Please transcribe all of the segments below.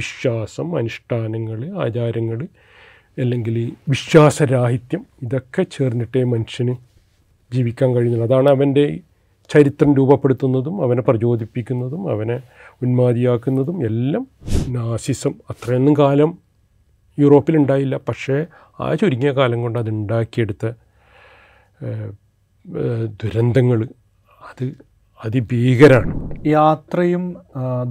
വിശ്വാസം അനുഷ്ഠാനങ്ങൾ ആചാരങ്ങൾ അല്ലെങ്കിൽ വിശ്വാസരാഹിത്യം ഇതൊക്കെ ചേർന്നിട്ടേ മനുഷ്യന് ജീവിക്കാൻ കഴിയുന്നത് അതാണ് അവന്റെ ചരിത്രം രൂപപ്പെടുത്തുന്നതും അവനെ പ്രചോദിപ്പിക്കുന്നതും അവനെ ഉന്മാതിയാക്കുന്നതും എല്ലാം നാസിസം. അത്രയൊന്നും കാലം യൂറോപ്പിലുണ്ടായില്ല. പക്ഷേ ആ ചുരുങ്ങിയ കാലം കൊണ്ട് അത് ഉണ്ടാക്കിയെടുത്ത ദുരന്തങ്ങൾ അത് അതിഭീകരമാണ് യാത്രയും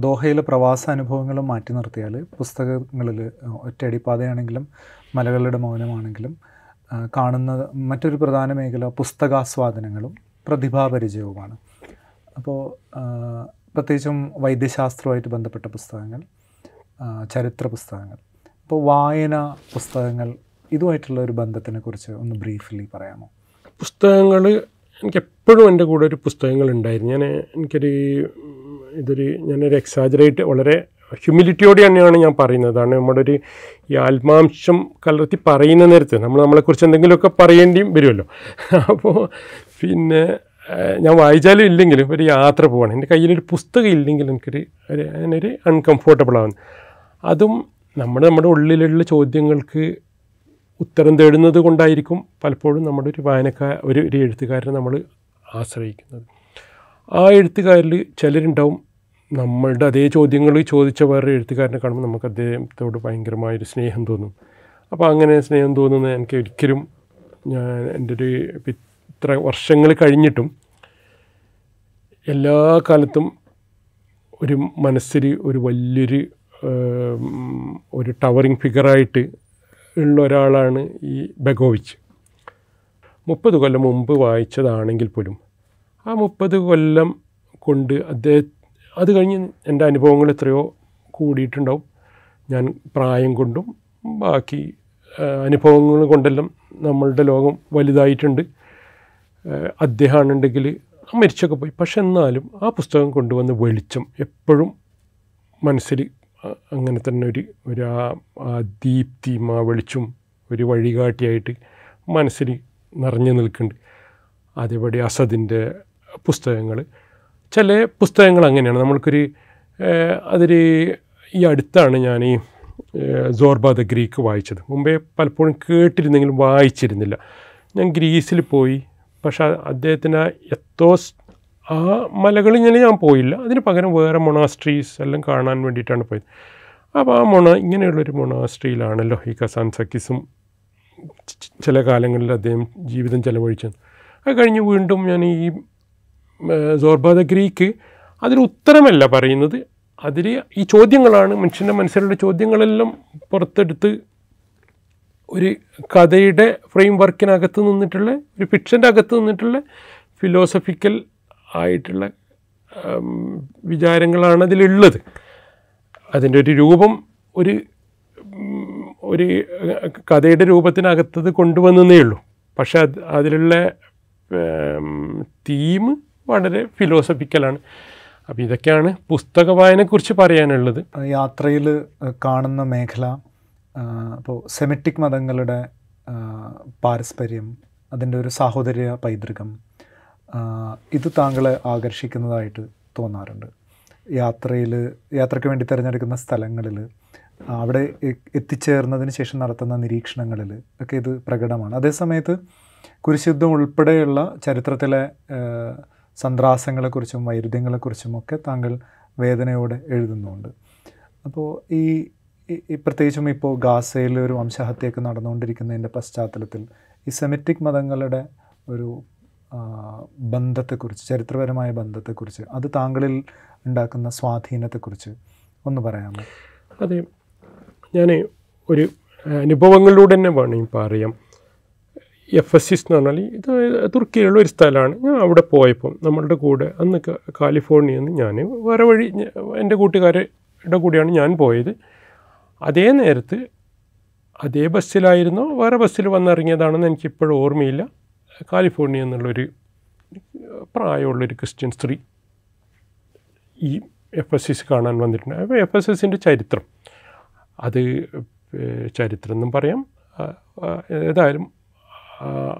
ദോഹയിലെ പ്രവാസ അനുഭവങ്ങളും മാറ്റി നിർത്തിയാൽ പുസ്തകങ്ങളിൽ ഒറ്റയടിപ്പാതയാണെങ്കിലും മലകളുടെ മൗനമാണെങ്കിലും കാണുന്ന മറ്റൊരു പ്രധാന മേഖല പുസ്തകാസ്വാദനങ്ങളും പ്രതിഭാപരിചയവുമാണ്. അപ്പോൾ പ്രത്യേകിച്ചും വൈദ്യശാസ്ത്രവുമായിട്ട് ബന്ധപ്പെട്ട പുസ്തകങ്ങൾ ചരിത്ര പുസ്തകങ്ങൾ. അപ്പോൾ വായന പുസ്തകങ്ങൾ ഇതുമായിട്ടുള്ള ഒരു ബന്ധത്തിനെ കുറിച്ച് ഒന്ന് ബ്രീഫ്ലി പറയാമോ? പുസ്തകങ്ങൾ എനിക്ക് എപ്പോഴും എന്റെ കൂടെ ഒരു പുസ്തകങ്ങൾ ഉണ്ടായിരുന്നു ഞാൻ എനിക്കൊരു ഇതൊരു ഞാനൊരു എക്സാജറേറ്റ് വളരെ ഹ്യൂമിലിറ്റിയോടെ തന്നെയാണ് ഞാൻ പറയുന്നത്. അതാണ് നമ്മുടെ ഒരു ഈ ആത്മാംശം കലർത്തി പറയുന്ന നേരത്ത് നമ്മൾ നമ്മളെക്കുറിച്ച് എന്തെങ്കിലുമൊക്കെ പറയേണ്ടിയും വരുമല്ലോ. അപ്പോൾ പിന്നെ ഞാൻ വായിച്ചാലും ഇല്ലെങ്കിലും ഒരു യാത്ര പോവാണ്. എന്റെ കയ്യിലൊരു പുസ്തകം ഇല്ലെങ്കിൽ എനിക്കൊരു ഒരു അതിനൊരു അൺകംഫോർട്ടബിൾ ആവുന്നു അതും നമ്മൾ നമ്മുടെ ഉള്ളിലുള്ള ചോദ്യങ്ങൾക്ക് ഉത്തരം തേടുന്നത് കൊണ്ടായിരിക്കും പലപ്പോഴും നമ്മുടെ ഒരു വായനക്കാ ഒരു ഒരു എഴുത്തുകാരനെ നമ്മൾ ആശ്രയിക്കുന്നത്. ആ എഴുത്തുകാരിൽ ചിലരുണ്ടാവും. നമ്മളുടെ അതേ ചോദ്യങ്ങൾ ചോദിച്ച വേറെ എഴുത്തുകാരനെ കാണുമ്പോൾ നമുക്ക് അദ്ദേഹത്തോട് ഭയങ്കരമായൊരു സ്നേഹം തോന്നും. അപ്പോൾ അങ്ങനെ സ്നേഹം തോന്നുന്നത് എനിക്ക് ഒരിക്കലും ഞാൻ എന്റെ ഒരു ഇത്ര വർഷങ്ങൾ കഴിഞ്ഞിട്ടും എല്ലാ കാലത്തും ഒരു മനസ്സിൽ ഒരു വലിയൊരു ഒരു ടവറിങ് ഫിഗറായിട്ട് ഉള്ള ഒരാളാണ് ഈ ബഗോവിച്ച്. മുപ്പത് കൊല്ലം മുമ്പ് വായിച്ചതാണെങ്കിൽ പോലും ആ മുപ്പത് കൊല്ലം കൊണ്ട് അദ്ദേഹം അത് കഴിഞ്ഞ് എന്റെ അനുഭവങ്ങൾ എത്രയോ കൂടിയിട്ടുണ്ടാവും. ഞാൻ പ്രായം കൊണ്ടും ബാക്കി അനുഭവങ്ങൾ കൊണ്ടെല്ലാം നമ്മളുടെ ലോകം വലുതായിട്ടുണ്ട്. അദ്ദേഹമാണെന്നുണ്ടെങ്കിൽ മരിച്ചൊക്കെ പോയി. പക്ഷെ എന്നാലും ആ പുസ്തകം കൊണ്ടുവന്ന വെളിച്ചം എപ്പോഴും മനസ്സിൽ അങ്ങനെ തന്നെ ഒരു ഒരു ആ ദീപ്തിയും ആ വെളിച്ചും ഒരു വഴികാട്ടിയായിട്ട് മനസ്സിൽ നിറഞ്ഞു നിൽക്കുന്നുണ്ട്. അതേപടി അസദിന്റെ പുസ്തകങ്ങൾ. ചില പുസ്തകങ്ങൾ അങ്ങനെയാണ്. നമ്മൾക്കൊരു അതിൽ ഈ അടുത്താണ് ഞാൻ ഈ സോർബ ദ ഗ്രീക്ക് വായിച്ചത്. മുമ്പേ പലപ്പോഴും കേട്ടിരുന്നെങ്കിലും വായിച്ചിരുന്നില്ല. ഞാൻ ഗ്രീസിൽ പോയി. പക്ഷെ അദ്ദേഹത്തിന് എത്തോസ് ആ മലകളിങ്ങനെ ഞാൻ പോയില്ല. അതിന് പകരം വേറെ മൊണാസ്ട്രീസ് എല്ലാം കാണാൻ വേണ്ടിയിട്ടാണ് പോയത്. അപ്പോൾ ആ മൊണ ഇങ്ങനെയുള്ളൊരു മൊണാസ്ട്രിയിലാണല്ലോ ഈ കസാൻ സക്കിസും ചില കാലങ്ങളിൽ അദ്ദേഹം ജീവിതം ചെലവഴിച്ചത്. അത് കഴിഞ്ഞ് വീണ്ടും ഞാൻ ഈ സോർബാദ ഗ്രീക്ക് അതിന് ഉത്തരമല്ല പറയുന്നത്. അതിൽ ഈ ചോദ്യങ്ങളാണ് മനുഷ്യന്റെ മനസ്സിലുള്ള ചോദ്യങ്ങളെല്ലാം പുറത്തെടുത്ത് ഒരു കഥയുടെ ഫ്രെയിം വർക്കിനകത്ത് നിന്നിട്ടുള്ള ഒരു ഫിക്ഷന്റെ അകത്ത് നിന്നിട്ടുള്ള ഫിലോസഫിക്കൽ ആയിട്ടുള്ള വിചാരങ്ങളാണ് അതിലുള്ളത്. അതിന്റെ ഒരു രൂപം ഒരു ഒരു കഥയുടെ രൂപത്തിനകത്തത് കൊണ്ടുവന്നേ ഉള്ളൂ. പക്ഷെ അത് അതിലുള്ള തീം വളരെ ഫിലോസഫിക്കലാണ് അപ്പോൾ ഇതൊക്കെയാണ് പുസ്തക വായനയെക്കുറിച്ച് പറയാനുള്ളത് യാത്രയിൽ കാണുന്ന മേഖല അപ്പോൾ സെമിറ്റിക് മതങ്ങളുടെ പാരസ്പര്യം അതിന്റെ ഒരു സാഹോദര്യ പൈതൃകം ഇത് താങ്കളെ ആകർഷിക്കുന്നതായിട്ട് തോന്നാറുണ്ട്. യാത്രയിൽ യാത്രയ്ക്ക് വേണ്ടി തിരഞ്ഞെടുക്കുന്ന സ്ഥലങ്ങളിൽ അവിടെ എത്തിച്ചേർന്നതിന് ശേഷം നടത്തുന്ന നിരീക്ഷണങ്ങളിൽ ഒക്കെ ഇത് പ്രകടമാണ്. അതേസമയത്ത് കുരിശുദ്ധം ഉൾപ്പെടെയുള്ള ചരിത്രത്തിലെ സന്ത്രാസങ്ങളെക്കുറിച്ചും വൈരുദ്ധ്യങ്ങളെക്കുറിച്ചും ഒക്കെ താങ്കൾ വേദനയോടെ എഴുതുന്നുണ്ട്. അപ്പോൾ ഈ പ്രത്യേകിച്ചും ഇപ്പോൾ ഗാസയിൽ ഒരു വംശഹത്യയൊക്കെ നടന്നുകൊണ്ടിരിക്കുന്നതിന്റെ പശ്ചാത്തലത്തിൽ ഈ സെമിറ്റിക് മതങ്ങളുടെ ഒരു ബന്ധത്തെക്കുറിച്ച് ചരിത്രപരമായ ബന്ധത്തെക്കുറിച്ച് അത് താങ്കളിൽ ഉണ്ടാക്കുന്ന സ്വാധീനത്തെക്കുറിച്ച് ഒന്ന് പറയാമോ? അതെ. ഞാൻ ഒരു അനുഭവങ്ങളിലൂടെ തന്നെ വേണമെങ്കിൽ പറയാം. എഫ് എസ് സിസ് എന്ന് പറഞ്ഞാൽ ഇത് തുർക്കിയിലുള്ള ഒരു സ്ഥലമാണ്. ഞാൻ അവിടെ പോയപ്പോൾ നമ്മളുടെ കൂടെ അന്ന് കാലിഫോർണിയയിൽ നിന്ന് ഞാൻ വേറെ വഴി എന്റെ കൂട്ടുകാരുടെ കൂടെയാണ് ഞാൻ പോയത്. അതേ നേരത്ത് അതേ ബസ്സിലായിരുന്നോ? വേറെ ബസ്സിൽ വന്നിറങ്ങിയതാണെന്ന് എനിക്കിപ്പോഴും ഓർമ്മയില്ല. കാലിഫോർണിയ എന്നുള്ളൊരു പ്രായമുള്ളൊരു ക്രിസ്ത്യൻ സ്ത്രീ ഈ എഫ് എസ് എസ് കാണാൻ വന്നിട്ടുണ്ട്. അപ്പോൾ എഫ് എസ് എസിന്റെ ചരിത്രം. അത് ചരിത്രം എന്നും പറയാം. ഏതായാലും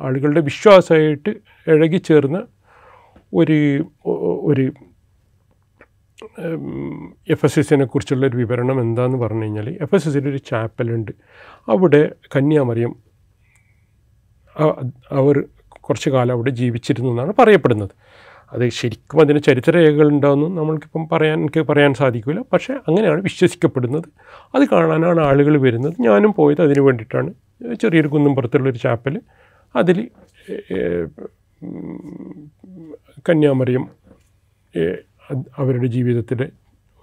ആളുകളുടെ വിശ്വാസമായിട്ട് ഇഴകിച്ചേർന്ന ഒരു ഒരു എഫ് എസ് എസിനെ കുറിച്ചുള്ളൊരു വിവരണം എന്താന്ന് പറഞ്ഞു കഴിഞ്ഞാൽ എഫ് എസ് എസിന്റെ ഒരു ചാപ്പലുണ്ട്. അവിടെ കന്യാമറിയം അവർ കുറച്ച് കാലം അവിടെ ജീവിച്ചിരുന്നു എന്നാണ് പറയപ്പെടുന്നത്. അത് ശരിക്കും അതിന് ചരിത്രരേഖകൾ ഉണ്ടാവുമെന്ന് നമ്മൾക്കിപ്പം പറയാൻ എനിക്ക് പറയാൻ സാധിക്കില്ല പക്ഷേ അങ്ങനെയാണ് വിശ്വസിക്കപ്പെടുന്നത്. അത് കാണാനാണ് ആളുകൾ വരുന്നത്. ഞാനും പോയത് അതിന് വേണ്ടിയിട്ടാണ്. ചെറിയൊരു കുന്നുംപുറത്തുള്ളൊരു ചാപ്പൽ അതിൽ കന്യാമറിയം അവരുടെ ജീവിതത്തിലെ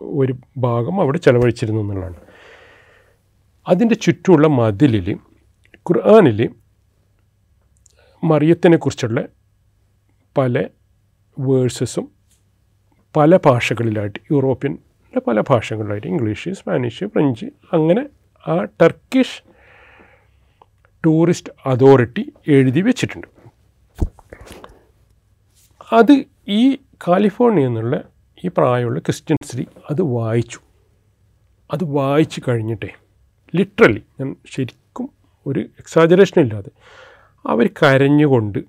ഒരു ഭാഗം അവിടെ ചെലവഴിച്ചിരുന്നു എന്നുള്ളതാണ്. അതിന്റെ ചുറ്റുമുള്ള മതിലിൽ ഖുർആാനിൽ മറിയത്തിനെക്കുറിച്ചുള്ള പല വേഴ്സസും പല ഭാഷകളിലായിട്ട് യൂറോപ്യൻ പല ഭാഷകളിലായിട്ട് ഇംഗ്ലീഷ് സ്പാനിഷ് ഫ്രഞ്ച് അങ്ങനെ ആ ടർക്കിഷ് ടൂറിസ്റ്റ് അതോറിറ്റി എഴുതി വെച്ചിട്ടുണ്ട്. അത് ഈ കാലിഫോർണിയ എന്നുള്ള ഈ പ്രായമുള്ള ക്രിസ്ത്യൻ സ്ത്രീ അത് വായിച്ചു. അത് വായിച്ചു കഴിഞ്ഞിട്ടേ ലിറ്ററലി ഞാൻ ശരിക്കും ഒരു എക്സാജറേഷൻ ഇല്ലാതെ അവർ കരഞ്ഞുകൊണ്ട്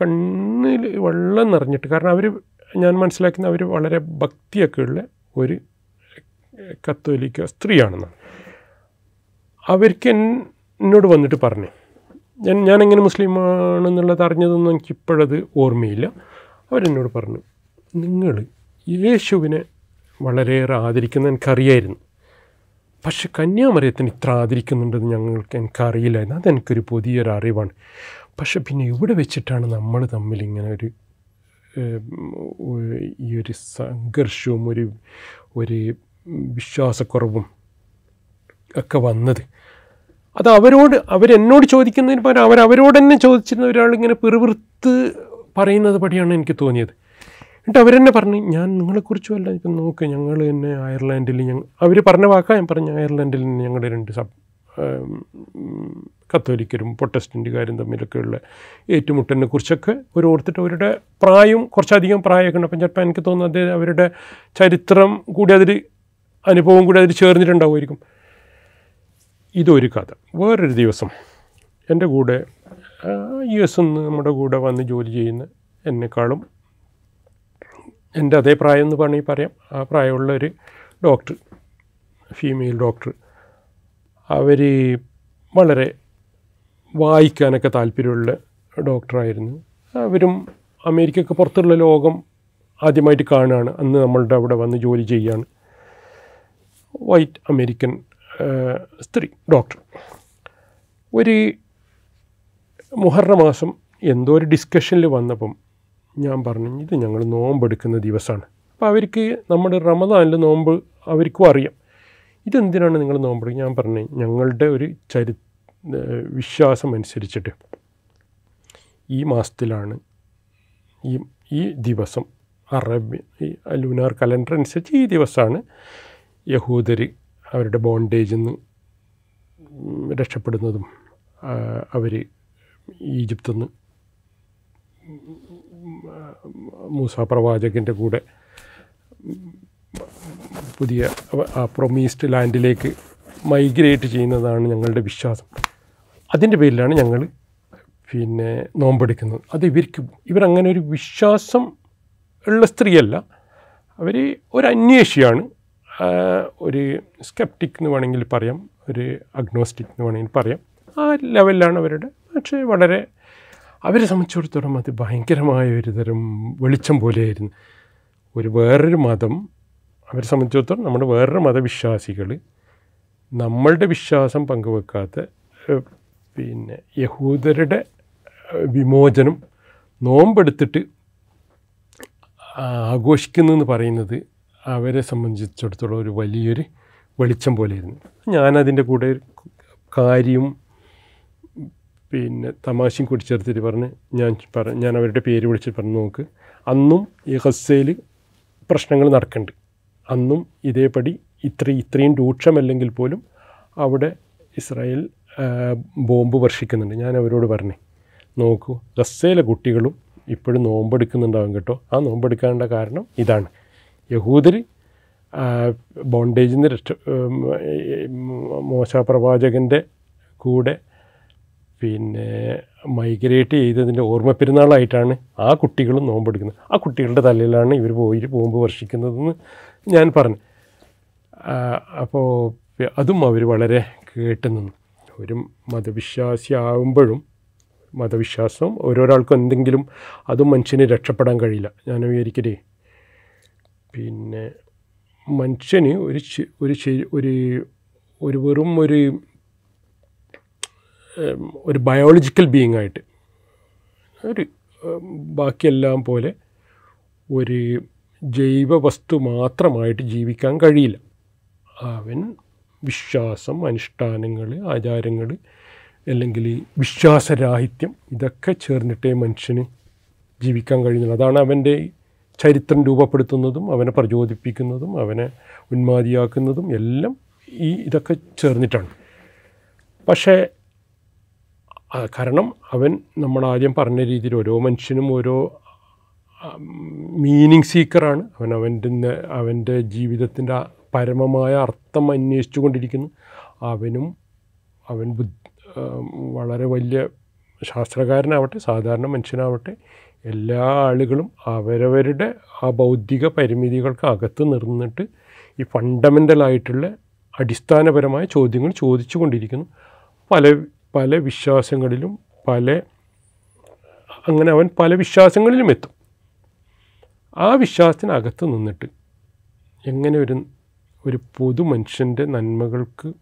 കണ്ണിൽ വെള്ളം നിറഞ്ഞിട്ട് കാരണം അവർ ഞാൻ മനസ്സിലാക്കുന്ന അവർ വളരെ ഭക്തിയൊക്കെയുള്ള ഒരു കത്തോലിക്ക സ്ത്രീയാണെന്നാണ്. അവർക്ക് എന്നോട് വന്നിട്ട് പറഞ്ഞു ഞാൻ ഞാനെങ്ങനെ മുസ്ലിമാണെന്നുള്ളത് അറിഞ്ഞതൊന്നും എനിക്കിപ്പോഴത് ഓർമ്മയില്ല. അവരെന്നോട് പറഞ്ഞു നിങ്ങൾ യേശുവിനെ വളരെയേറെ ആദരിക്കുന്ന എനിക്കറിയായിരുന്നു. പക്ഷെ കന്യാമറിയത്തിന് ഇത്ര ആദരിക്കുന്നുണ്ടെന്ന് ഞങ്ങൾക്ക് എനിക്കറിയില്ലായിരുന്നു അതെനിക്കൊരു പുതിയൊരു അറിവാണ്. പക്ഷെ പിന്നെ ഇവിടെ വെച്ചിട്ടാണ് നമ്മൾ തമ്മിൽ ഇങ്ങനെ ഒരു ഈ ഒരു സംഘർഷവും ഒരു ഒരു വിശ്വാസക്കുറവും ഒക്കെ വന്നത്. അത് അവരോട് അവരെന്നോട് ചോദിക്കുന്നതിന് പകരം അവരോട് തന്നെ ചോദിച്ചിരുന്ന ഒരാളിങ്ങനെ പിറുവിറുത്ത് പറയുന്നത് പടിയാണ് എനിക്ക് തോന്നിയത്. എന്നിട്ട് അവരെന്നെ പറഞ്ഞു ഞാൻ നിങ്ങളെക്കുറിച്ച് വല്ല നോക്ക്. ഞങ്ങൾ തന്നെ അയർലാൻഡിൽ ഞങ്ങൾ അവർ പറഞ്ഞ വാക്കാ ഞാൻ പറഞ്ഞു അയർലാൻഡിൽ നിന്ന് ഞങ്ങളുടെ രണ്ട് സബ് കത്തോലിക്കരും പൊട്ടസ്റ്റന്റുകാരും തമ്മിലൊക്കെയുള്ള ഏറ്റുമുട്ടലിനെ കുറിച്ചൊക്കെ ഒരു ഓർത്തിട്ട് അവരുടെ പ്രായം കുറച്ചധികം പ്രായമൊക്കെ ഉണ്ട് അപ്പം ചിലപ്പോൾ എനിക്ക് തോന്നുന്നത് അവരുടെ ചരിത്രം കൂടി അതിൽ അനുഭവം കൂടി അതിൽ ചേർന്നിട്ടുണ്ടാവുമായിരിക്കും. ഇതൊരു കഥ. വേറൊരു ദിവസം എന്റെ കൂടെ യു എസ് നിന്ന് നമ്മുടെ കൂടെ വന്ന് ജോലി ചെയ്യുന്ന എന്നെക്കാളും എന്റെ അതേ പ്രായം എന്ന് വേണമെങ്കിൽ പറയാം. ആ പ്രായമുള്ള ഒരു ഡോക്ടർ ഫീമെയിൽ ഡോക്ടർ അവർ വളരെ വായിക്കാനൊക്കെ താല്പര്യമുള്ള ഡോക്ടറായിരുന്നു. അവരും അമേരിക്കക്ക് പുറത്തുള്ള ലോകം ആദ്യമായിട്ട് കാണുകയാണ്. അന്ന് നമ്മളുടെ അവിടെ വന്ന് ജോലി ചെയ്യുകയാണ്. വൈറ്റ് അമേരിക്കൻ സ്ത്രീ ഡോക്ടർ ഒരു മുഹർണ മാസം എന്തോ ഒരു ഡിസ്കഷനിൽ വന്നപ്പം ഞാൻ പറഞ്ഞു ഇത് ഞങ്ങൾ നോമ്പെടുക്കുന്ന ദിവസമാണ്. അപ്പോൾ അവർക്ക് നമ്മുടെ റമദാനിൽ നോമ്പ് അവർക്കും അറിയാം. ഇതെന്തിനാണ് നിങ്ങൾ നോമ്പ് ഞാൻ പറഞ്ഞു ഞങ്ങളുടെ ഒരു ചരി വിശ്വാസം അനുസരിച്ചിട്ട് ഈ മാസത്തിലാണ് ഈ ഈ ദിവസം അറബി ഈ ലൂനാർ കലണ്ടർ അനുസരിച്ച് ഈ ദിവസമാണ് യഹൂദർ അവരുടെ ബോണ്ടേജിൽ നിന്ന് രക്ഷപ്പെടുന്നതും അവർ ഈജിപ്തിൽ നിന്ന് മൂസ പ്രവാചകന്റെ കൂടെ പുതിയ ആ പ്രൊമീസ്ഡ് ലാൻഡിലേക്ക് മൈഗ്രേറ്റ് ചെയ്യുന്നതാണ് ഞങ്ങളുടെ വിശ്വാസം. അതിന്റെ പേരിലാണ് ഞങ്ങൾ പിന്നെ നോമ്പെടുക്കുന്നത്. അത് ഇവർക്ക് ഇവരങ്ങനെ ഒരു വിശ്വാസം ഉള്ള സ്ത്രീയല്ല. അവർ ഒരു അന്വേഷിയാണ്. ഒരു സ്കെപ്റ്റിക് എന്ന് വേണമെങ്കിൽ പറയാം ഒരു അഗ്നോസ്റ്റിക് എന്ന് വേണമെങ്കിൽ പറയാം. ആ ലെവലിലാണ് അവരുടെ. പക്ഷേ വളരെ അവരെ സംബന്ധിച്ചിടത്തോളം അത് ഭയങ്കരമായ ഒരു തരം വെളിച്ചം പോലെയായിരുന്നു. ഒരു വേറൊരു മതം അവരെ സംബന്ധിച്ചിടത്തോളം നമ്മുടെ വേറൊരു മതവിശ്വാസികൾ നമ്മളുടെ വിശ്വാസം പങ്കുവെക്കാത്ത പിന്നെ യഹൂദരുടെ വിമോചനം നോമ്പെടുത്തിട്ട് ആഘോഷിക്കുന്നു എന്ന് പറയുന്നത് അവരെ സംബന്ധിച്ചിടത്തോളം ഒരു വലിയൊരു വെളിച്ചം പോലെയായിരുന്നു. ഞാനതിന്റെ കൂടെ കാര്യം പിന്നെ തമാശയും കൂടി ചേർത്തിട്ട് പറഞ്ഞ് ഞാൻ പറ ഞാൻ അവരുടെ പേര് വിളിച്ച് പറഞ്ഞു നോക്ക്. അന്നും ഈ ഹസ്സയിൽ പ്രശ്നങ്ങൾ നടക്കുന്നുണ്ട്. അന്നും ഇതേപടി ഇത്ര ഇത്രയും രൂക്ഷമല്ലെങ്കിൽ പോലും അവിടെ ഇസ്രായേൽ ബോംബ് വർഷിക്കുന്നുണ്ട്. ഞാൻ അവരോട് പറഞ്ഞേ നോക്കൂ ഗസ്സയിലെ കുട്ടികളും ഇപ്പോഴും നോമ്പെടുക്കുന്നുണ്ടാവും കേട്ടോ. ആ നോമ്പെടുക്കാനുള്ള കാരണം ഇതാണ്. യഹൂദർ ബോണ്ടേജിൽ നിന്ന് രക്ഷ മോശ പ്രവാചകന്റെ കൂടെ പിന്നെ മൈഗ്രേറ്റ് ചെയ്തതിന്റെ ഓർമ്മ പെരുന്നാളായിട്ടാണ് ആ കുട്ടികളും നോമ്പെടുക്കുന്നത്. ആ കുട്ടികളുടെ തലയിലാണ് ഇവർ പോയി പോകുമ്പ് വർഷിക്കുന്നതെന്ന് ഞാൻ പറഞ്ഞു. അപ്പോൾ അതും അവർ വളരെ കേട്ട് നിന്നു. ഒരു മതവിശ്വാസി ആവുമ്പോഴും മതവിശ്വാസം ഓരോരാൾക്കും എന്തെങ്കിലും അതും മനുഷ്യന് രക്ഷപ്പെടാൻ കഴിയില്ല. ഞാൻ വിചാരിക്കലേ പിന്നെ മനുഷ്യന് ഒരു ഒരു ഒരു ഒരു വെറും ഒരു ഒരു ബയോളജിക്കൽ ബീയിങ് ആയിട്ട്. ഒരു ബാക്കിയെല്ലാം പോലെ ഒരു ജൈവ വസ്തു മാത്രമായിട്ട് ജീവിക്കാൻ കഴിയില്ല. അവൻ വിശ്വാസം അനുഷ്ഠാനങ്ങൾ ആചാരങ്ങൾ അല്ലെങ്കിൽ വിശ്വാസരാഹിത്യം ഇതൊക്കെ ചേർന്നിട്ടേ മനുഷ്യന് ജീവിക്കാൻ കഴിയുന്നത് അതാണ് അവന്റെ ചരിത്രം രൂപപ്പെടുത്തുന്നതും അവനെ പ്രചോദിപ്പിക്കുന്നതും അവനെ ഉന്മാതിയാക്കുന്നതും എല്ലാം ഈ ഇതൊക്കെ ചേർന്നിട്ടാണ്. പക്ഷേ കാരണം അവൻ നമ്മൾ ആദ്യം പറഞ്ഞ രീതിയിൽ ഓരോ മനുഷ്യനും ഓരോ മീനിങ് സീക്കറാണ് അവൻ അവന്റെ അവന്റെ ജീവിതത്തിന്റെ പരമമായ അർത്ഥം അന്വേഷിച്ചു കൊണ്ടിരിക്കുന്നു. അവനും അവൻ വളരെ വലിയ ശാസ്ത്രകാരനാവട്ടെ സാധാരണ മനുഷ്യനാവട്ടെ എല്ലാ ആളുകളും അവരവരുടെ ആ ബൗദ്ധിക പരിമിതികൾക്ക് അകത്ത് നിർന്നിട്ട് ഈ ഫണ്ടമെന്റലായിട്ടുള്ള അടിസ്ഥാനപരമായ ചോദ്യങ്ങൾ ചോദിച്ചു കൊണ്ടിരിക്കുന്നു. പല പല വിശ്വാസങ്ങളിലും പല അങ്ങനെ അവൻ പല വിശ്വാസങ്ങളിലും എത്തും. ആ വിശ്വാസത്തിനകത്ത് നിന്നിട്ട് എങ്ങനെ ഒരു ഒരു പൊതു മനുഷ്യന്റെ നന്മകൾക്ക്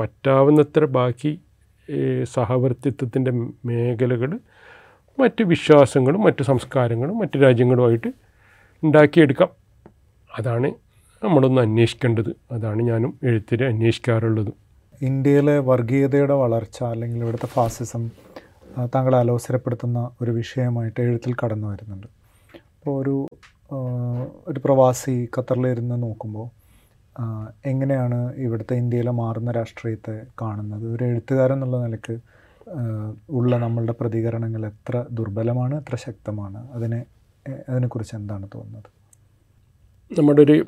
പറ്റാവുന്നത്ര ബാക്കി സഹവർത്തിത്വത്തിന്റെ മേഖലകൾ മറ്റ് വിശ്വാസങ്ങളും മറ്റ് സംസ്കാരങ്ങളും മറ്റ് രാജ്യങ്ങളുമായിട്ട് ഉണ്ടാക്കിയെടുക്കാം. അതാണ് നമ്മളൊന്ന് അന്വേഷിക്കേണ്ടത്. അതാണ് ഞാനും എഴുത്തിൽ അന്വേഷിക്കാറുള്ളത്. ഇന്ത്യയിലെ വർഗീയതയുടെ വളർച്ച അല്ലെങ്കിൽ ഇവിടുത്തെ ഫാസിസം താങ്കൾ അലോസരപ്പെടുത്തുന്ന ഒരു വിഷയമായിട്ട് എഴുത്തിൽ കടന്നു വരുന്നുണ്ട്. അപ്പോൾ ഒരു ഒരു പ്രവാസി ഖത്തറിലിരുന്ന് നോക്കുമ്പോൾ എങ്ങനെയാണ് ഇവിടുത്തെ ഇന്ത്യയിലെ മാറുന്ന രാഷ്ട്രീയത്തെ കാണുന്നത്? ഒരു എഴുത്തുകാരൻ എന്നുള്ള നിലയ്ക്ക് ഉള്ള നമ്മളുടെ പ്രതികരണങ്ങൾ എത്ര ദുർബലമാണ് എത്ര ശക്തമാണ്? അതിനെ അതിനെക്കുറിച്ച് എന്താണ് തോന്നുന്നത്? നമ്മുടെ ഒരു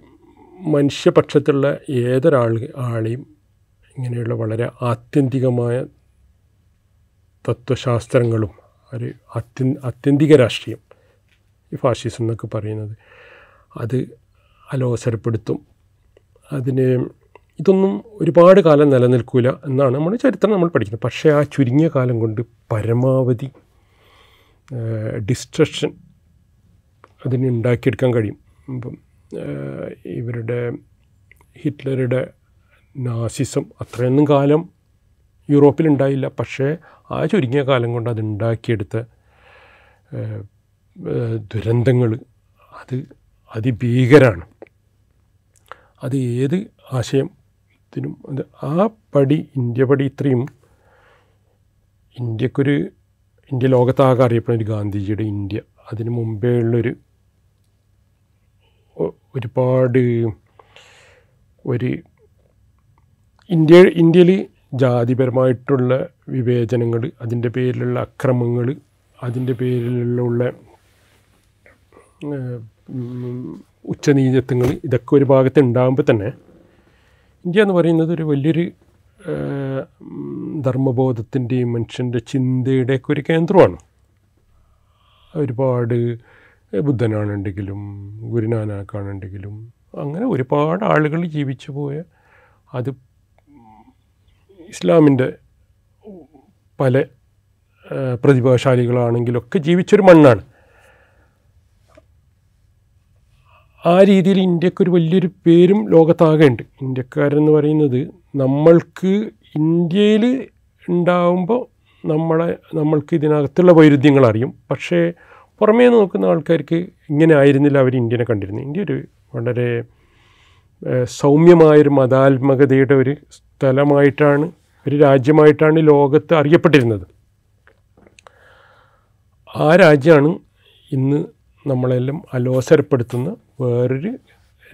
മനുഷ്യപക്ഷത്തുള്ള ഏതൊരാൾ ആളെയും ഇങ്ങനെയുള്ള വളരെ ആത്യന്തികമായ തത്വശാസ്ത്രങ്ങളും ഒരു അത്യ ആത്യന്തിക രാഷ്ട്രീയം ഈ ഫാഷിസം എന്നൊക്കെ പറയുന്നത് അത് അലോസരപ്പെടുത്തും. അതിന് ഇതൊന്നും ഒരുപാട് കാലം നിലനിൽക്കില്ല എന്നാണ് നമ്മുടെ ചരിത്രം നമ്മൾ പഠിക്കുന്നത്. പക്ഷേ ആ ചുരുങ്ങിയ കാലം കൊണ്ട് പരമാവധി ഡിസ്ട്രക്ഷൻ അതിന് ഉണ്ടാക്കിയെടുക്കാൻ കഴിയും. ഇപ്പം ഇവരുടെ ഹിറ്റ്ലറുടെ നാസിസം അത്രയൊന്നും കാലം യൂറോപ്പിലുണ്ടായില്ല. പക്ഷേ ആ ചുരുങ്ങിയ കാലം കൊണ്ട് അത് ഉണ്ടാക്കിയെടുത്ത ദുരന്തങ്ങൾ അത് അതിഭീകരാണ്. അത് ഏത് ആശയത്തിനും അത് ആ പടി ഇന്ത്യ പടി ഇത്രയും ഇന്ത്യക്കൊരു ഇന്ത്യ ലോകത്താകെ അറിയപ്പെടുന്ന ഒരു ഗാന്ധിജിയുടെ ഇന്ത്യ അതിന് മുമ്പേ ഉള്ളൊരു ഒരുപാട് ഒരു ഇന്ത്യ ഇന്ത്യയിൽ ജാതിപരമായിട്ടുള്ള വിവേചനങ്ങൾ അതിന്റെ പേരിലുള്ള അക്രമങ്ങൾ അതിന്റെ പേരിലുള്ള ഉച്ചനീചത്വങ്ങൾ ഇതൊക്കെ ഒരു ഭാഗത്ത് ഉണ്ടാകുമ്പോൾ തന്നെ ഇന്ത്യ എന്ന് പറയുന്നത് ഒരു വലിയൊരു ധർമ്മബോധത്തിന്റെയും മനുഷ്യന്റെ ചിന്തയുടെയൊക്കെ ഒരു കേന്ദ്രമാണ്. ഒരുപാട് ബുദ്ധനാണെങ്കിലും ഗുരുനാനാക്കാണെങ്കിലും അങ്ങനെ ഒരുപാട് ആളുകൾ ജീവിച്ചു പോയ അത് ഇസ്ലാമിന്റെ പല പ്രതിഭാശാലികളാണെങ്കിലൊക്കെ ജീവിച്ചൊരു മണ്ണാണ്. ആ രീതിയിൽ ഇന്ത്യക്കൊരു വലിയൊരു പേരും ലോകത്താകെ ഉണ്ട് ഇന്ത്യക്കാരെന്ന് പറയുന്നത് നമ്മൾക്ക് ഇന്ത്യയിൽ ഉണ്ടാവുമ്പോൾ നമ്മളെ നമ്മൾക്ക് ഇതിനകത്തുള്ള വൈരുദ്ധ്യങ്ങൾ അറിയും. പക്ഷേ പുറമേ നോക്കുന്ന ആൾക്കാർക്ക് ഇങ്ങനെ ആയിരുന്നില്ല അവർ ഇന്ത്യനെ കണ്ടിരുന്നത്. ഇന്ത്യ ഒരു വളരെ സൗമ്യമായൊരു മതാത്മകതയുടെ ഒരു സ്ഥലമായിട്ടാണ് ഒരു രാജ്യമായിട്ടാണ് ലോകത്ത് അറിയപ്പെട്ടിരുന്നത്. ആ രാജ്യമാണ് ഇന്ന് നമ്മളെല്ലാം അലോസരപ്പെടുത്തുന്ന വേറൊരു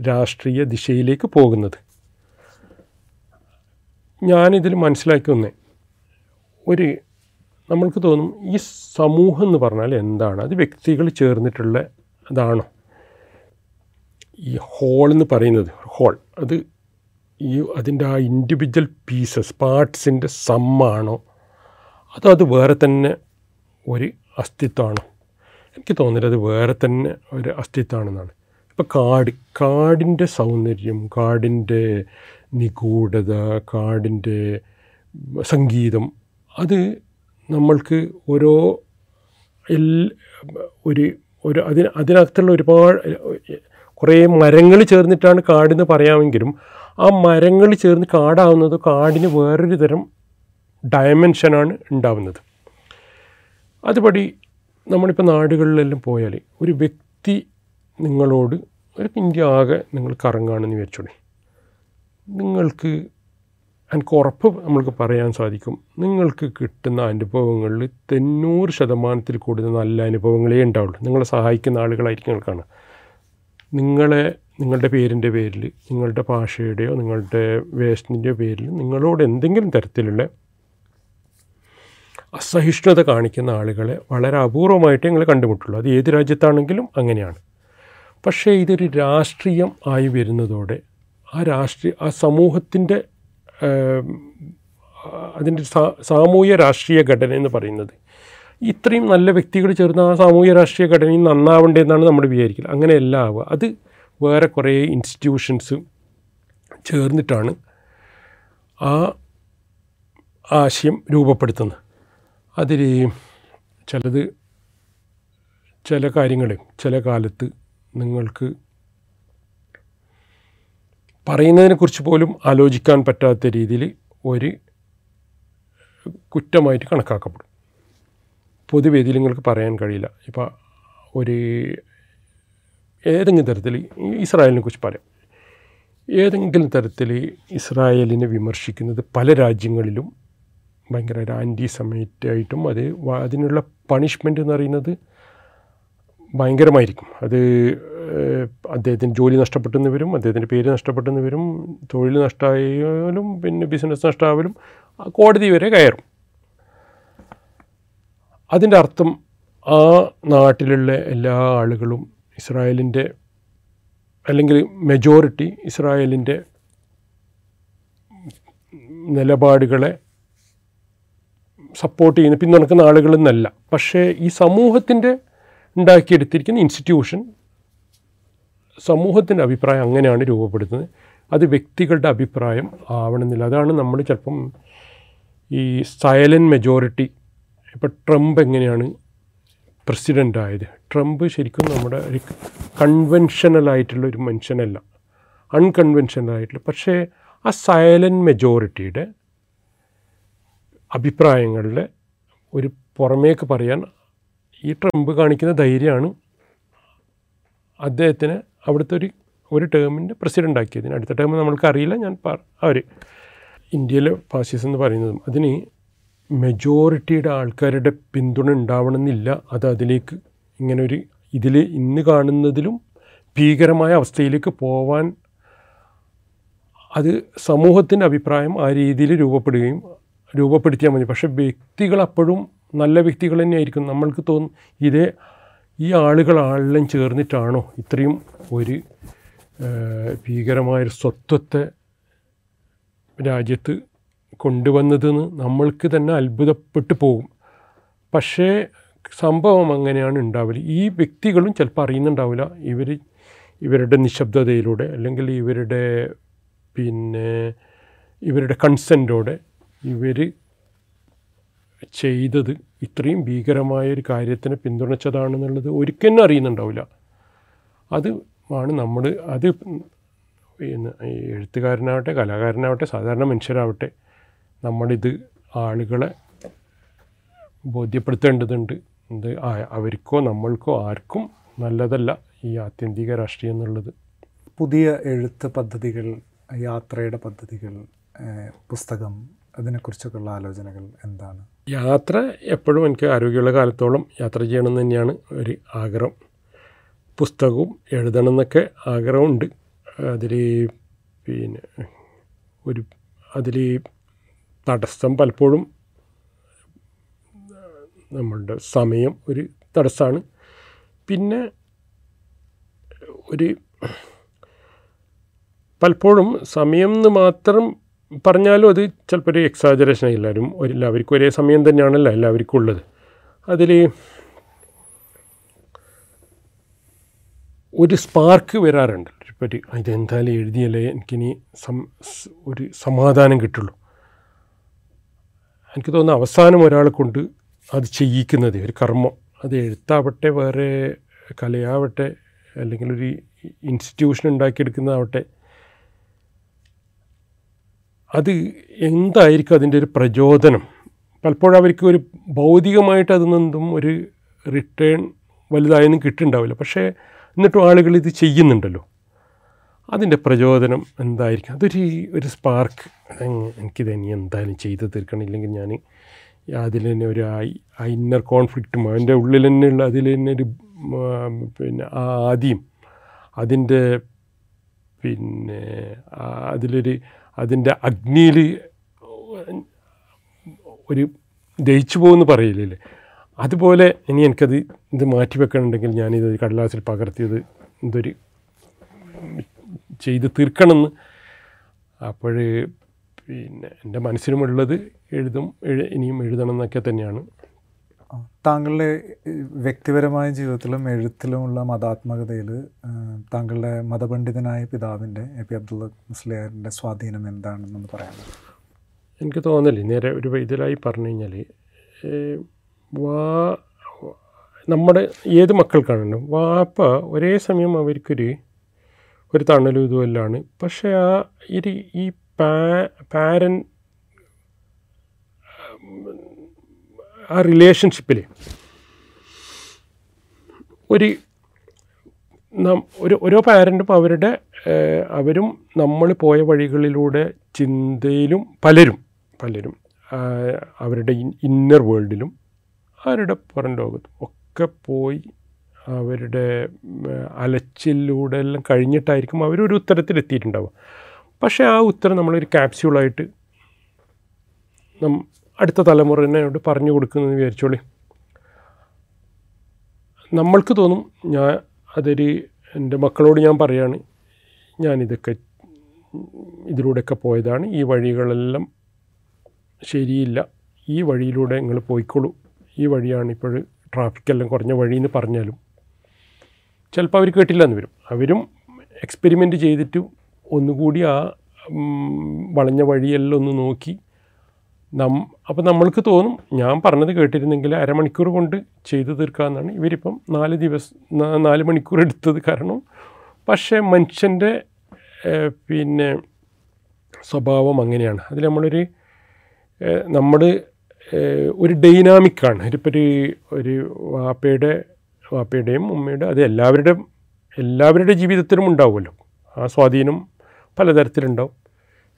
രാഷ്ട്രീയ ദിശയിലേക്ക് പോകുന്നത്. ഞാനിതിൽ മനസ്സിലാക്കി വന്നേ ഒരു നമ്മൾക്ക് തോന്നും ഈ സമൂഹം എന്ന് പറഞ്ഞാൽ എന്താണ്? അത് വ്യക്തികൾ ചേർന്നിട്ടുള്ള അതാണോ? ഈ ഹോൾ എന്ന് പറയുന്നത് ഹോൾ അത് ഈ അതിന്റെ ആ ഇൻഡിവിജ്വൽ പീസസ് പാർട്സിന്റെ സമ്മാണോ അതോ അത് വേറെ തന്നെ ഒരു അസ്തിത്വമാണോ? എനിക്ക് തോന്നുന്നത് അത് വേറെ തന്നെ ഒരു അസ്തിത്വമാണെന്നാണ്. ഇപ്പോൾ കാട് കാടിന്റെ സൗന്ദര്യം കാടിന്റെ നിഗൂഢത കാടിന്റെ സംഗീതം അത് നമ്മൾക്ക് ഓരോ എൽ ഒരു ഒരു അതിന് അതിനകത്തുള്ള ഒരുപാട് കുറേ മരങ്ങൾ ചേർന്നിട്ടാണ് കാടെന്ന് പറയാമെങ്കിലും ആ മരങ്ങൾ ചേർന്ന് കാടാവുന്നത് കാടിന് വേറൊരു തരം ഡയമെൻഷനാണ് ഉണ്ടാവുന്നത്. അതുപടി നമ്മളിപ്പോൾ നാടുകളിലെല്ലാം പോയാൽ ഒരു വ്യക്തി നിങ്ങളോട് ഒരു ഇന്ത്യ ആകെ നിങ്ങൾ കറങ്ങുകയാണെന്ന് വിചാരിച്ചോളി. നിങ്ങൾക്ക് എനിക്ക് ഉറപ്പ് നമ്മൾക്ക് പറയാൻ സാധിക്കും. നിങ്ങൾക്ക് കിട്ടുന്ന അനുഭവങ്ങളിൽ തൊണ്ണൂറ് ശതമാനത്തിൽ കൂടുതൽ നല്ല അനുഭവങ്ങളേ ഉണ്ടാവുള്ളൂ. നിങ്ങളെ സഹായിക്കുന്ന ആളുകളായിരിക്കും നിങ്ങളെ നിങ്ങളുടെ പേരിന്റെ പേരിൽ നിങ്ങളുടെ ഭാഷയുടെയോ നിങ്ങളുടെ വേഷത്തിന്റെയോ പേരിൽ നിങ്ങളോട് എന്തെങ്കിലും തരത്തിലുള്ള അസഹിഷ്ണുത കാണിക്കുന്ന ആളുകളെ വളരെ അപൂർവമായിട്ട് നിങ്ങൾ കണ്ടുമുട്ടുള്ളൂ. അത് ഏത് രാജ്യത്താണെങ്കിലും അങ്ങനെയാണ്. പക്ഷേ ഇതൊരു രാഷ്ട്രീയം ആയി വരുന്നതോടെ ആ രാഷ്ട്രീയ ആ സമൂഹത്തിന്റെ അതിന്റെ സാമൂഹ്യ രാഷ്ട്രീയ ഘടന എന്ന് പറയുന്നത് ഇത്രയും നല്ല വ്യക്തികൾ ചേർന്ന് ആ സാമൂഹ്യ രാഷ്ട്രീയ ഘടനയും നന്നാവേണ്ടതെന്നാണ് നമ്മൾ വിചാരിക്കൽ അങ്ങനെയല്ല ആവുക. അത് വേറെ കുറേ ഇൻസ്റ്റിറ്റ്യൂഷൻസ് ചേർന്നിട്ടാണ് ആ ആശയം രൂപപ്പെടുത്തുന്നത്. അതിൽ ചിലത് ചില കാര്യങ്ങൾ ചില കാലത്ത് നിങ്ങൾക്ക് പറയുന്നതിനെക്കുറിച്ച് പോലും ആലോചിക്കാൻ പറ്റാത്ത രീതിയിൽ ഒരു കുറ്റമായിട്ട് കണക്കാക്കപ്പെടും. പൊതുവേദിയിൽ നിങ്ങൾക്ക് പറയാൻ കഴിയില്ല. ഇപ്പോൾ ഒരു ഏതെങ്കിലും തരത്തിൽ ഇസ്രായേലിനെ കുറിച്ച് പറയാം. ഏതെങ്കിലും തരത്തിൽ ഇസ്രായേലിനെ വിമർശിക്കുന്നത് പല രാജ്യങ്ങളിലും ഭയങ്കര ഒരു ആന്റി സമയറ്റായിട്ടും അത് അതിനുള്ള പണിഷ്മെന്റ് എന്ന് പറയുന്നത് ഭയങ്കരമായിരിക്കും. അത് അദ്ദേഹത്തിന് ജോലി നഷ്ടപ്പെട്ടെന്ന് വരും അദ്ദേഹത്തിന്റെ പേര് നഷ്ടപ്പെട്ടെന്ന് വരും തൊഴിൽ നഷ്ടമായാലും പിന്നെ ബിസിനസ് നഷ്ടമായാലും ആ കോടതി വരെ കയറും. അതിന്റെ അർത്ഥം ആ നാട്ടിലുള്ള എല്ലാ ആളുകളും ഇസ്രായേലിന്റെ അല്ലെങ്കിൽ മെജോറിറ്റി ഇസ്രായേലിന്റെ നിലപാടുകളെ സപ്പോർട്ട് ചെയ്യുന്ന പിന്തുണക്കുന്ന ആളുകളെന്നല്ല. പക്ഷേ ഈ സമൂഹത്തിന്റെ ഉണ്ടാക്കിയെടുത്തിരിക്കുന്ന ഇൻസ്റ്റിറ്റ്യൂഷൻ സമൂഹത്തിന്റെ അഭിപ്രായം അങ്ങനെയാണ് രൂപപ്പെടുത്തുന്നത്. അത് വ്യക്തികളുടെ അഭിപ്രായം ആവണമെന്നില്ല. അതാണ് നമ്മൾ ചിലപ്പം ഈ സൈലന്റ് മെജോറിറ്റി ഇപ്പോൾ ട്രംപ് എങ്ങനെയാണ് പ്രസിഡന്റ് ആയത്? ട്രംപ് ശരിക്കും നമ്മുടെ ഒരു കൺവെൻഷനൽ ആയിട്ടുള്ള ഒരു മനുഷ്യനല്ല. അൺകൺവെൻഷനൽ ആയിട്ടുള്ള. പക്ഷേ ആ സൈലന്റ് മെജോറിറ്റിയുടെ അഭിപ്രായങ്ങളുടെ ഒരു പുറമേക്ക് പറയാൻ ഈ ട്രംപ് കാണിക്കുന്ന ധൈര്യമാണ് അദ്ദേഹത്തിന് അവിടുത്തെ ഒരു ഒരു ടേമിന്റെ പ്രസിഡന്റ് ആക്കിയതിന്. അടുത്ത ടേം നമ്മൾക്ക് അറിയില്ല. ഞാൻ പറ അവർ ഇന്ത്യയിലെ ഫാസിസം എന്ന് പറയുന്നതും. അതിന് മെജോറിറ്റിയുടെ ആൾക്കാരുടെ പിന്തുണ ഉണ്ടാവണമെന്നില്ല. അത് അതിലേക്ക് ഇങ്ങനെ ഒരു ഇതിൽ ഇന്ന് കാണുന്നതിലും ഭീകരമായ അവസ്ഥയിലേക്ക് പോവാൻ അത് സമൂഹത്തിന്റെ അഭിപ്രായം ആ രീതിയിൽ രൂപപ്പെടുകയും രൂപപ്പെടുത്തിയാൽ മതി. പക്ഷേ വ്യക്തികൾ അപ്പോഴും നല്ല വ്യക്തികൾ തന്നെയായിരിക്കും. നമ്മൾക്ക് തോന്നും ഇതേ ഈ ആളുകൾ ആളെല്ലാം ചേർന്നിട്ടാണോ ഇത്രയും ഒരു ഭീകരമായൊരു സ്വത്വത്തെ രാജ്യത്ത് കൊണ്ടുവന്നതെന്ന് നമ്മൾക്ക് തന്നെ അത്ഭുതപ്പെട്ടു പോകും. പക്ഷേ സംഭവം അങ്ങനെയാണ് ഉണ്ടാവില്ല ഈ വ്യക്തികളും ചിലപ്പോൾ അറിയുന്നുണ്ടാവില്ല. ഇവർ ഇവരുടെ നിശബ്ദതയിലൂടെ അല്ലെങ്കിൽ ഇവരുടെ പിന്നെ ഇവരുടെ കൺസെന്റോടെ ഇവർ ചെയ്തത് ഇത്രയും ഭീകരമായ ഒരു കാര്യത്തിനെ പിന്തുണച്ചതാണെന്നുള്ളത് ഒരിക്കലും അറിയുന്നുണ്ടാവില്ല. അത് ആണ് നമ്മൾ അത് എഴുത്തുകാരനാവട്ടെ കലാകാരനാവട്ടെ സാധാരണ മനുഷ്യരാവട്ടെ നമ്മളിത് ആളുകളെ ബോധ്യപ്പെടുത്തേണ്ടതുണ്ട്. ഇത് അവർക്കോ നമ്മൾക്കോ ആർക്കും നല്ലതല്ല ഈ ആത്യന്തിക രാഷ്ട്രീയം എന്നുള്ളത്. പുതിയ എഴുത്ത് പദ്ധതികൾ യാത്രയുടെ പദ്ധതികൾ പുസ്തകം അതിനെക്കുറിച്ചൊക്കെയുള്ള ആലോചനകൾ എന്താണ്? യാത്ര എപ്പോഴും എനിക്ക് ആരോഗ്യമുള്ള കാലത്തോളം യാത്ര ചെയ്യണം തന്നെയാണ് ഒരു ആഗ്രഹം. പുസ്തകവും എഴുതണം എന്നൊക്കെ ആഗ്രഹമുണ്ട്. അതിൽ പിന്നെ ഒരു അതിൽ തടസ്സം പലപ്പോഴും നമ്മളുടെ സമയം ഒരു തടസ്സമാണ് പിന്നെ ഒരു പലപ്പോഴും സമയം എന്ന് മാത്രം പറഞ്ഞാലും അത് ചിലപ്പോൾ ഒരു എക്സാജറേഷൻ എല്ലാവരും എല്ലാവർക്കും ഒരേ സമയം തന്നെയാണല്ലോ എല്ലാവർക്കും ഉള്ളത്. അതിൽ ഒരു സ്പാർക്ക് വരാറുണ്ട്. ഒരു ഇതെന്തായാലും എഴുതിയാലേ എനിക്കിനി സം ഒരു സമാധാനം കിട്ടുള്ളൂ. എനിക്ക് തോന്നുന്നു അവസാനം ഒരാളെ കൊണ്ട് അത് ചെയ്യിക്കുന്നത് ഒരു കർമ്മം. അത് എഴുത്താവട്ടെ വേറെ കലയാവട്ടെ അല്ലെങ്കിൽ ഒരു ഇൻസ്റ്റിറ്റ്യൂഷൻ ഉണ്ടാക്കിയെടുക്കുന്നതാവട്ടെ അത് എന്തായിരിക്കും അതിന്റെ ഒരു പ്രചോദനം? പലപ്പോഴും അവർക്ക് ഒരു ഭൗതികമായിട്ട് അതിൽ നിന്നും ഒരു റിട്ടേൺ വലുതായൊന്നും കിട്ടുന്നുണ്ടാവില്ല പക്ഷേ എന്നിട്ടും ആളുകൾ ഇത് ചെയ്യുന്നുണ്ടല്ലോ. അതിന്റെ പ്രചോദനം എന്തായിരിക്കും? അതൊരു ഒരു സ്പാർക്ക് എനിക്കിത് ഇനി എന്തായാലും ചെയ്തു തീർക്കണം ഇല്ലെങ്കിൽ ഞാൻ അതിൽ തന്നെ ഒരു ആ ഇന്നർ കോൺഫ്ലിക്റ്റും അതിന്റെ ഉള്ളിൽ തന്നെയുള്ള അതിൽ തന്നെ ഒരു പിന്നെ ആ ആദ്യം അതിന്റെ പിന്നെ അതിലൊരു അതിന്റെ അഗ്നിയിൽ ഒരു ദഹിച്ചു പോകുമെന്ന് പറയില്ലേ? അതുപോലെ ഇനി എനിക്കത് ഇത് മാറ്റി വെക്കണമെങ്കിൽ ഞാനിത് കടലാസിൽ പകർത്തിയത് ഇതൊരു ചെയ്ത് തീർക്കണമെന്ന്. അപ്പോൾ പിന്നെ എന്റെ മനസ്സിലുമുള്ളത് എഴുതും എഴു- ഇനിയും എഴുതണം എന്നൊക്കെ തന്നെയാണ് താങ്കളുടെ വ്യക്തിപരമായ ജീവിതത്തിലും എഴുത്തിലുമുള്ള മതാത്മകതയിൽ താങ്കളുടെ മതപണ്ഡിതനായ പിതാവിന്റെ എ പി അബ്ദുള്ള മുസ്ലിയാറിന്റെ സ്വാധീനം എന്താണെന്നൊന്ന് പറയാം എനിക്ക് തോന്നൽ നേരെ ഒരു വൈദ്യരായി പറഞ്ഞു കഴിഞ്ഞാൽ വാ നമ്മുടെ ഏത് മക്കൾക്കാണെങ്കിലും വാപ്പ ഒരേ സമയം അവർക്കൊരു ഒരു തണലും ഇതുമെല്ലാമാണ് പക്ഷേ ആ ഇരി ഈ പാ പാരൻ ആ റിലേഷൻഷിപ്പിൽ ഒരു നാം ഒരു ഓരോ പാരന്റും അവരുടെ അവരും നമ്മൾ പോയ വഴികളിലൂടെ ചിന്തയിലും പലരും പലരും അവരുടെ ഇന്നർ വേൾഡിലും അവരുടെ പുറം ലോകത്തും ഒക്കെ പോയി അവരുടെ അലച്ചിലൂടെ എല്ലാം കഴിഞ്ഞിട്ടായിരിക്കും അവരൊരു ഉത്തരത്തിലെത്തിയിട്ടുണ്ടാവുക. പക്ഷേ ആ ഉത്തരം നമ്മളൊരു ക്യാപ്സ്യൂളായിട്ട് നം അടുത്ത തലമുറനോട് പറഞ്ഞു കൊടുക്കുന്നതെന്ന് വിചാരിച്ചോളി. നമ്മൾക്ക് തോന്നും ഞാൻ അതൊരു എന്റെ മക്കളോട് ഞാൻ പറയാണ് ഞാനിതൊക്കെ ഇതിലൂടെയൊക്കെ പോയതാണ് ഈ വഴികളെല്ലാം ശരിയില്ല ഈ വഴിയിലൂടെ നിങ്ങൾ പോയിക്കോളൂ ഈ വഴിയാണ് ഇപ്പോൾ ട്രാഫിക്കെല്ലാം കുറഞ്ഞ വഴി എന്ന് പറഞ്ഞാലും. ചിലപ്പോൾ അവർ കേട്ടില്ല എന്ന് വരും. അവരും എക്സ്പെരിമെന്റ് ചെയ്തിട്ട് ഒന്നുകൂടി ആ വളഞ്ഞ വഴിയെല്ലാം ഒന്ന് നോക്കി നം അപ്പോൾ നമ്മൾക്ക് തോന്നും ഞാൻ പറഞ്ഞത് കേട്ടിരുന്നെങ്കിൽ അരമണിക്കൂർ കൊണ്ട് ചെയ്തു തീർക്കാമെന്നാണ് ഇവരിപ്പം നാല് ദിവസം നാല് മണിക്കൂർ എടുത്തത് കാരണം പക്ഷേ മനുഷ്യന്റെ പിന്നെ സ്വഭാവം അങ്ങനെയാണ്. അതിൽ നമ്മളൊരു നമ്മൾ ഒരു ഡൈനാമിക്കാണ് ഇതിപ്പോൾ ഒരു ഒരു വാപ്പയുടെ വാപ്പയുടെയും ഉമ്മയുടെ അത് എല്ലാവരുടെയും എല്ലാവരുടെ ജീവിതത്തിലും ഉണ്ടാവുമല്ലോ. ആ സ്വാധീനം പലതരത്തിലുണ്ടാവും.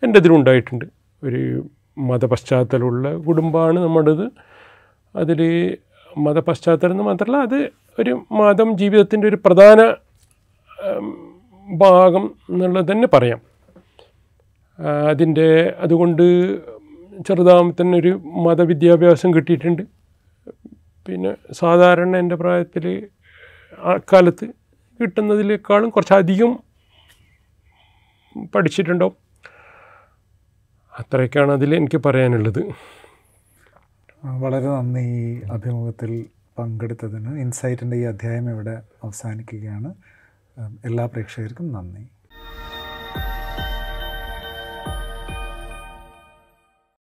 എന്റെ ഇതിലും ഉണ്ടായിട്ടുണ്ട്. ഒരു മതപശ്ചാത്തലമുള്ള കുടുംബമാണ് നമ്മുടേത്. അതിൽ മതപശ്ചാത്തലം എന്ന് മാത്രമല്ല അത് ഒരു മതം ജീവിതത്തിന്റെ ഒരു പ്രധാന ഭാഗം എന്നുള്ളത് തന്നെ പറയാം. അതിന്റെ അതുകൊണ്ട് ചെറുതാകുമ്പോൾ തന്നെ ഒരു മതവിദ്യാഭ്യാസം കിട്ടിയിട്ടുണ്ട്. പിന്നെ സാധാരണ എന്റെ പ്രായത്തിൽ അക്കാലത്ത് കാലത്ത് കിട്ടുന്നതിനേക്കാളും കുറച്ചധികം പഠിച്ചിട്ടുണ്ടോ അത്രയൊക്കെയാണ് അതിൽ എനിക്ക് പറയാനുള്ളത്. വളരെ നന്ദി ഈ അഭിമുഖത്തിൽ പങ്കെടുത്തതിന്. ഇൻസൈറ്റിന്റെ ഈ അധ്യായം ഇവിടെ അവസാനിക്കുകയാണ്. എല്ലാ പ്രേക്ഷകർക്കും നന്ദി.